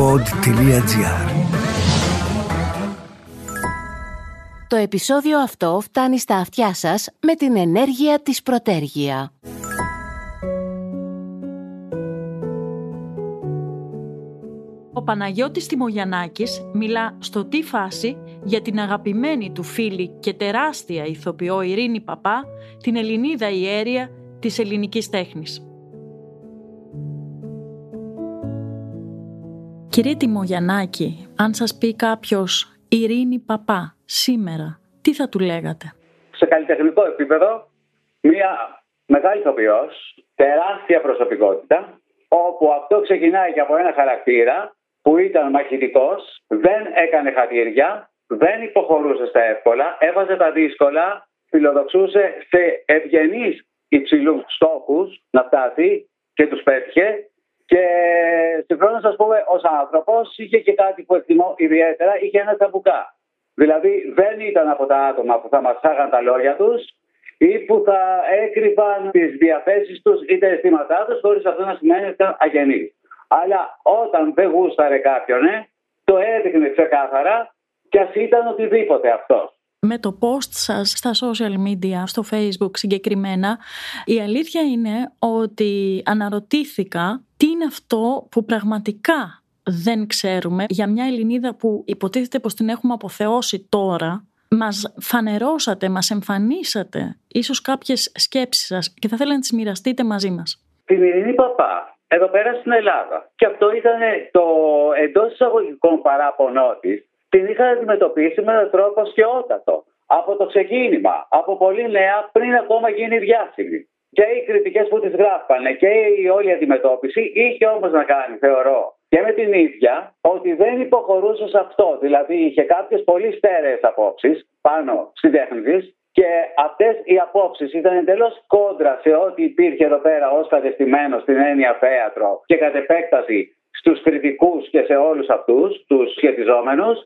pod.gr Το επεισόδιο αυτό φτάνει στα αυτιά σας με την ενέργεια της Πρωτέργεια. Ο Παναγιώτης Τιμογιαννάκης μιλά στο «Τι φάση» για την αγαπημένη του φίλη και τεράστια ηθοποιό Ειρήνη Παπά, την Ελληνίδα ιέρια της ελληνικής τέχνης. Κύριε Τιμογιαννάκη, αν σας πει κάποιος Ειρήνη Παπά σήμερα, τι θα του λέγατε; Σε καλλιτεχνικό επίπεδο, μια μεγάλης ηθοποιός, τεράστια προσωπικότητα, όπου αυτό ξεκινάει και από ένα χαρακτήρα που ήταν μαχητικός, δεν έκανε χατήρια, δεν υποχωρούσε στα εύκολα, έβαζε τα δύσκολα, φιλοδοξούσε σε ευγενείς υψηλούς στόχους να φτάσει και τους πέτυχε και συγχρόνω, α πούμε, ως άνθρωπος είχε και κάτι που εκτιμώ ιδιαίτερα, είχε ένα ταμπουκά. Δηλαδή δεν ήταν από τα άτομα που θα μασάγαν τα λόγια τους ή που θα έκρυβαν τις διαθέσεις τους ή τα αισθήματά τους, χωρίς αυτό να σημαίνει ότι ήταν αγενείς. Αλλά όταν δεν γούσταρε κάποιον, ε, το έδειχνε ξεκάθαρα και ας ήταν οτιδήποτε αυτός με το post σας στα social media, στο facebook συγκεκριμένα, η αλήθεια είναι ότι αναρωτήθηκα τι είναι αυτό που πραγματικά δεν ξέρουμε για μια Ελληνίδα που υποτίθεται πως την έχουμε αποθεώσει τώρα μας φανερώσατε, μας εμφανίσατε ίσως κάποιες σκέψεις σας και θα ήθελα να τις μοιραστείτε μαζί μας. Την Ειρηνή Παπά, εδώ πέρα στην Ελλάδα. Και αυτό ήταν το εντός εισαγωγικών παράπονό της την είχα αντιμετωπίσει με έναν τρόπο σκιότατο. Από το ξεκίνημα, από πολύ νέα, πριν ακόμα γίνει διάσημη. Και οι κριτικές που τι γράφανε και η όλη αντιμετώπιση είχε όμως να κάνει, θεωρώ, και με την ίδια ότι δεν υποχωρούσε σε αυτό. Δηλαδή είχε κάποιες πολύ στέρεες απόψεις πάνω στη τέχνη της και αυτές οι απόψεις ήταν εντελώς κόντρα σε ό,τι υπήρχε εδώ πέρα ως κατεστημένο στην έννοια θέατρο και κατ' επέκταση στους κριτικούς και σε όλους αυτούς τους σχετιζόμενους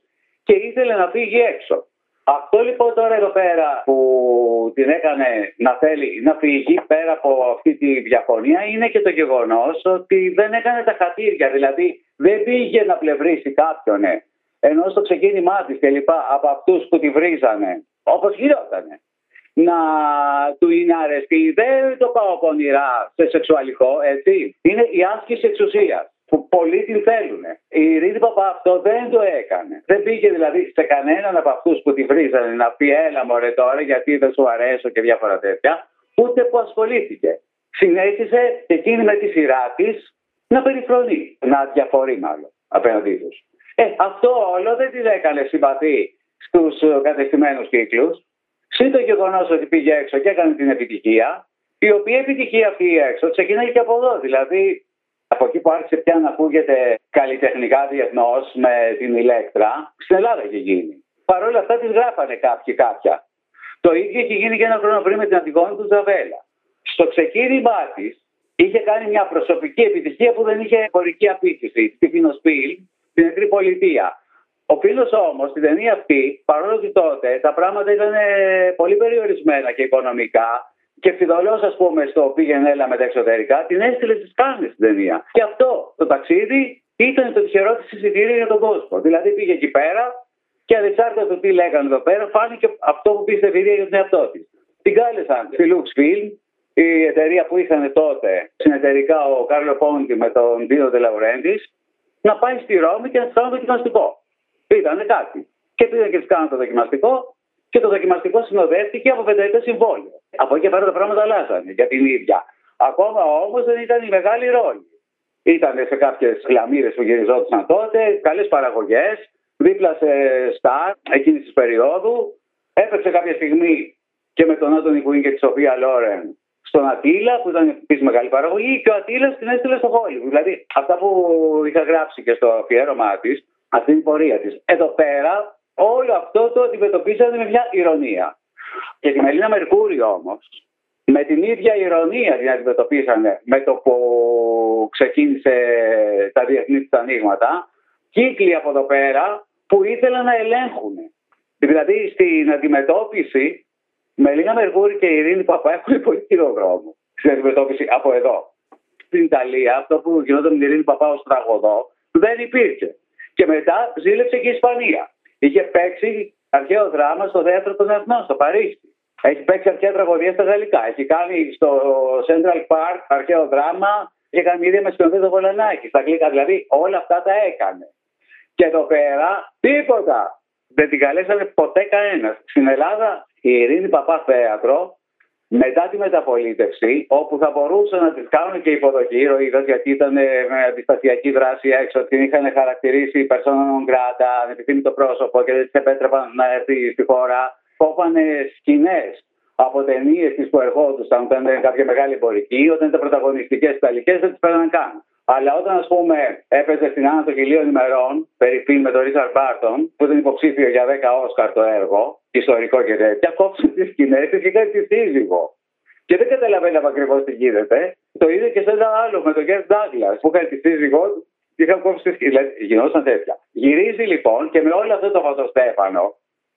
και ήθελε να φύγει έξω. Αυτό λοιπόν τώρα εδώ πέρα που την έκανε να θέλει να φύγει πέρα από αυτή τη διαφωνία είναι και το γεγονός ότι δεν έκανε τα χατήρια. Δηλαδή δεν πήγε να πλευρίσει κάποιον ε. ενώ στο ξεκίνημά της και λοιπά από αυτούς που τη βρίζανε όπως γινότανε να του είναι αρεστή. Δεν το πάω πονηρά σε σεξουαλικό, έτσι. Είναι η άσκηση εξουσίας που πολλοί την θέλουν. Η Ειρήνη Παπά αυτό δεν το έκανε. Δεν πήγε δηλαδή σε κανέναν από αυτούς που τη βρίζανε να πει έλα μωρέ τώρα γιατί δεν σου αρέσω και διάφορα τέτοια, ούτε που ασχολήθηκε. Συνέχισε εκείνη με τη σειρά της να περιφρονεί, να διαφορεί μάλλον απέναντί τους. Ε, αυτό όλο δεν την έκανε συμπαθή στους κατεστημένους κύκλους. Συν το γεγονός ότι πήγε έξω και έκανε την επιτυχία, η οποία επιτυχία αυτή έξω ξεκινάει και από εδώ. Δηλαδή, από εκεί που άρχισε πια να ακούγεται καλλιτεχνικά διεθνώς με την ηλέκτρα, στην Ελλάδα έχει γίνει. Παρ' όλα αυτά τις γράφανε κάποιοι κάποια. Το ίδιο έχει γίνει και ένα χρόνο πριν με την Αντιγόνη του Ζαβέλα. Στο ξεκίνημά της είχε κάνει μια προσωπική επιτυχία που δεν είχε χωρική απήχηση. Στη Φινοσπίλ, στην Εθνική Πολιτεία. Ο φίλος όμως στην ταινία αυτή, παρόλο ότι τότε τα πράγματα ήταν πολύ περιορισμένα και οικονομικά, και φιδωλός, ας πούμε, στο πήγαινε έλα με τα εξωτερικά, την έστειλε στις κάνες στην ταινία. Και αυτό το ταξίδι ήταν το τυχερό της εισιτήριο για τον κόσμο. Δηλαδή πήγε εκεί πέρα και ανεξάρτητα το τι λέγανε εδώ πέρα, φάνηκε αυτό που πίστευε η για τον εαυτό της. Την κάλεσαν στη Film, η εταιρεία που είχαν τότε συνεταιρικά ο Κάρλο Πόντι με τον Δίνο Τελαουρέντη, να πάει στη Ρώμη και να της κάνουν δοκιμαστικό. Ήταν κάτι. Και πήγαν και της κάνουν το δοκιμαστικό και το δοκιμαστικό συνοδεύτηκε από πενταετές συμβόλαιο. Από εκεί πέρα τα πράγματα αλλάζανε για την ίδια. Ακόμα όμως δεν ήταν η μεγάλη ρόλη. Ήταν σε κάποιες γλαμμύρε που γυριζόντουσαν τότε, καλές παραγωγές, δίπλα σε στάρ εκείνης της περίοδου. Έπαιξε κάποια στιγμή και με τον Άντωνη Κουίν και τη Σοφία Λόρεν στον Ατήλα, που ήταν επίσης μεγάλη παραγωγή, και ο Ατήλας την έστειλε στο Χόλιγου. Δηλαδή, αυτά που είχα γράψει και στο αφιέρωμά της, αυτή την πορεία της. Εδώ πέρα Όλο αυτό το αντιμετωπίζανε με μια ηρωνία. Και τη Μελίνα Μερκούρη όμως, με την ίδια ηρωνία την αντιμετωπίσανε με το που ξεκίνησε τα διεθνή του ανοίγματα, κύκλοι από εδώ πέρα που ήθελαν να ελέγχουν. Δηλαδή στην αντιμετώπιση, Μελίνα Μερκούρη και η Ειρήνη Παπά έχουν πολύ κύριο δρόμο στην αντιμετώπιση από εδώ. Στην Ιταλία, αυτό που γινόταν με την Ειρήνη Παπά ως τραγωδό, δεν υπήρχε. Και μετά ζήλεψε και η Ισπανία. Είχε παίξει αρχαίος δράμας στο Θέατρο των Εθνών, στο Παρίσι. Έχει παίξει αρχαία τραγωδία στα γαλλικά. Έχει κάνει στο Central Park αρχαίο δράμα. Είχε κάνει ίδια με σκηνοθέτη Βολανάκη στα αγγλικά. Δηλαδή όλα αυτά τα έκανε. Και εδώ πέρα τίποτα. Δεν την καλέσανε ποτέ κανένας. Στην Ελλάδα η Ειρήνη Παπά Θέατρο μετά τη μεταπολίτευση, όπου θα μπορούσαν να τη κάνουν και υποδοχή ηρωίδας, γιατί ήταν με αντιστασιακή δράση έξω, την είχαν χαρακτηρίσει persona non grata, ανεπιθύμητο πρόσωπο και δεν τη επέτρεπαν να έρθει στη χώρα. Κόφανε σκηνές από ταινίες της που ερχόντουσαν όταν ήταν κάποια μεγάλη εμπορική, όταν ήταν πρωταγωνιστικές ιταλικέ, δεν τις πέραναν καν. Αλλά όταν, ας πούμε, έπαιζε στην Άννα των χιλίων ημερών, περί με τον Ρίτσαρ Μπάρτον, που ήταν υποψήφιο για 10 Όσκαρ το έργο, ιστορικό και τέτοια, κόψε τις σκηνές και κάνει τη σύζυγο. Και δεν καταλαβαίναμε ακριβώς τι γίνεται. Το ίδιο και σε ένα άλλο με τον Γκέρ Ντάγκλα, που έκανε τη σύζυγό του, είχαν κόψει τη σκηνέ. Γινόταν τέτοια. Γυρίζει λοιπόν και με όλο αυτό το φωτοστέφανο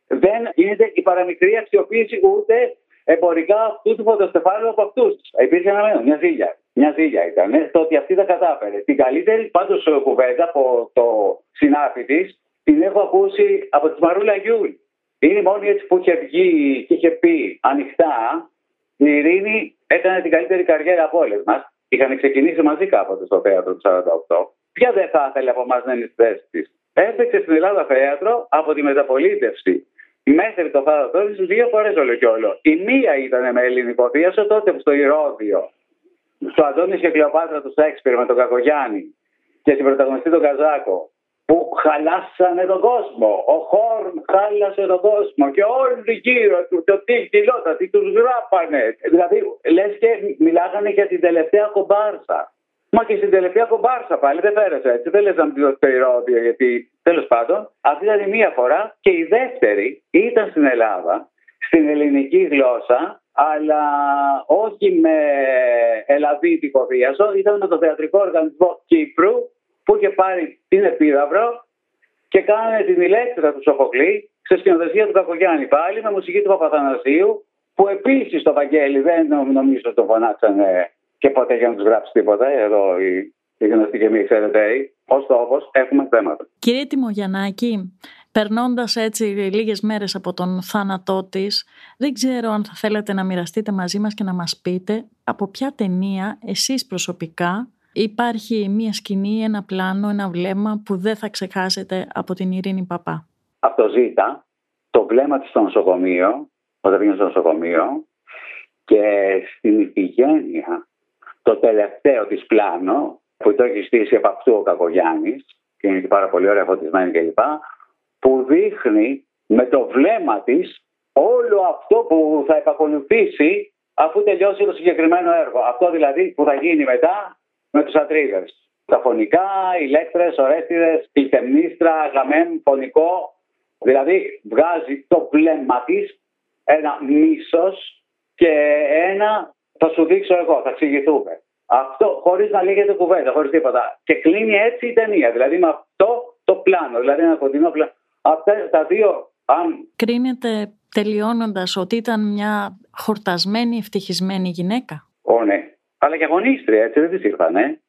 δεν γίνεται η παραμικρή αξιοποίηση ούτε εμπορικά αυτού του φωτοστεφάνου από αυτούς. Υπήρχε ένα μια ζήλια. Μια ζήλια ήταν το ότι αυτή τα κατάφερε. Την καλύτερη πάντως κουβέντα από το συνάφι της την έχω ακούσει από τη Μαριώ Γιούλ. Είναι η μόνη έτσι που είχε βγει και είχε πει ανοιχτά η Ειρήνη έκανε την καλύτερη καριέρα από όλες μας. Είχαν ξεκινήσει μαζί κάποτε στο θέατρο του 48. Ποια δεν θα ήθελε από εμάς να είναι στη θέση της. Έπαιξε στην Ελλάδα θέατρο από τη μεταπολίτευση μέχρι το θάνατό τη δύο φορές όλο και όλο. Η μία ήταν με ελληνικό θείασο τότε που στο Ηρώδιο, στο Αντώνης και Κλεοπάτρα τους Σέξπιρ με τον Κακογιάννη και στην πρωταγωνιστή τον Καζάκο, που χαλάσανε τον κόσμο. Ο Χόρν χάλασε τον κόσμο και όλοι γύρω του, το τι κιλότα, τι τους γράπανε. Δηλαδή, λες και μιλάγανε για την τελευταία κομπάρσα. Μα και στην τελευταία κομπάρσα πάλι δεν πέρασε έτσι. Δεν λες να μην το περιόδιο, γιατί τέλος πάντων αυτή ήταν η μία φορά. Και η δεύτερη ήταν στην Ελλάδα, στην ελληνική γλώσσα, αλλά όχι με ελαβήτικο βίασο. Ήταν με το Θεατρικό Οργανισμό Κύπρου που είχε πάρει την Επίδαυρο και κάνανε την ηλέκτρα του Σοφοκλή σε σκηνοθεσία του Κακογιάννη πάλι με μουσική του Παπαθανασίου που επίσης το Βαγγέλη δεν νομίζω ότι το φωνάξανε και ποτέ για να τους γράψει τίποτα. Εδώ η, η γνωστή και μη ξέρετε, ω τόπο έχουμε θέματα. Κύριε Τιμογιαννάκη, περνώντας έτσι λίγες μέρες από τον θάνατό της, δεν ξέρω αν θα θέλετε να μοιραστείτε μαζί μας και να μας πείτε από ποια ταινία εσείς προσωπικά υπάρχει μία σκηνή, ένα πλάνο, ένα βλέμμα που δεν θα ξεχάσετε από την Ειρήνη Παπά. Από το Ζήτα, το βλέμμα της στο νοσοκομείο, όταν πήγαινε στο νοσοκομείο και στην Ιφηγένεια το τελευταίο της πλάνο που το έχει στήσει από αυτού ο Κακογιάννης και είναι και πάρα πολύ ωραία φωτισμένη κλπ. που δείχνει με το βλέμμα της όλο αυτό που θα επακολουθήσει αφού τελειώσει το συγκεκριμένο έργο. Αυτό δηλαδή που θα γίνει μετά με τους ατρίδες. Τα φωνικά, ηλέκτρες, ορέστιδες, κλειτεμνίστρα, γραμμένο, φωνικό. Δηλαδή βγάζει το βλέμμα της ένα μίσος και ένα θα σου δείξω εγώ, θα εξηγηθούμε. Αυτό χωρίς να λέγεται κουβέντα, χωρίς τίποτα. Και κλείνει έτσι η ταινία. Δηλαδή με αυτό το πλάνο, δηλαδή ένα κοντινό πλάνο. Αυτά τα δύο, αν. Κρίνεται τελειώνοντας ότι ήταν μια χορτασμένη, ευτυχισμένη γυναίκα; Ω, ναι. Αλλά και αγωνίστρια, έτσι δεν της ήρθανε.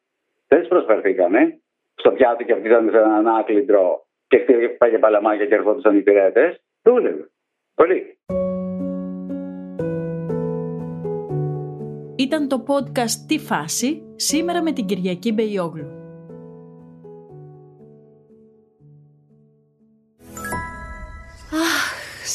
Δεν της προσφερθήκανε. Στο πιάτο και αυτή ήταν σε έναν άκλυντρο και πήγε παλαμάκια και ερχόντουσαν οι πυρέτες. Δούλευε. Πολύ. Ήταν το podcast «Τι φάση» σήμερα με την Κυριακή Μπεϊόγλου.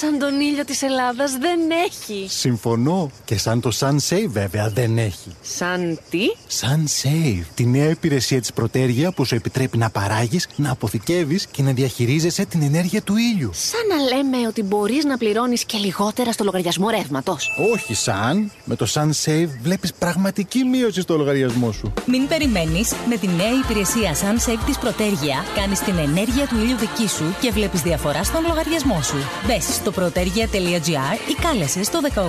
Σαν τον ήλιο της Ελλάδας δεν έχει. Συμφωνώ. Και σαν το SunSave βέβαια δεν έχει. Σαν τι; SunSave. Τη νέα υπηρεσία της Πρωτέργεια που σου επιτρέπει να παράγεις, να αποθηκεύεις και να διαχειρίζεσαι την ενέργεια του ήλιου. Σαν να λέμε ότι μπορείς να πληρώνεις και λιγότερα στο λογαριασμό ρεύματος. Όχι σαν. Με το SunSave βλέπεις πραγματική μείωση στο λογαριασμό σου. Μην περιμένεις. Με τη νέα υπηρεσία SunSave της Πρωτέργεια κάνεις την ενέργεια του ήλιου δική σου και βλέπεις διαφορά στον λογαριασμό σου. Μπες στο protergia.gr ή κάλεσε στο 18311.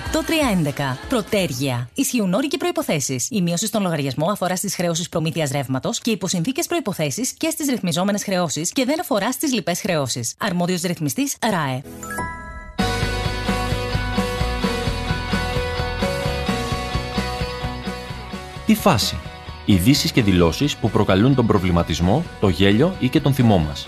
Προτέργεια. Ισχύουν όροι και προποθέσει. Η μείωση στον λογαριασμό αφορά στις χρεώσεις προμήθειας ρεύματος και υπό συνθήκε προποθέσει και στις ρυθμιζόμενες χρεώσεις και δεν αφορά στις λοιπές χρεώσεις. Αρμόδιος ρυθμιστής ΡΑΕ. Η φάση Ειδήσεις και δηλώσεις που προκαλούν τον προβληματισμό, το γέλιο ή και τον θυμό μας.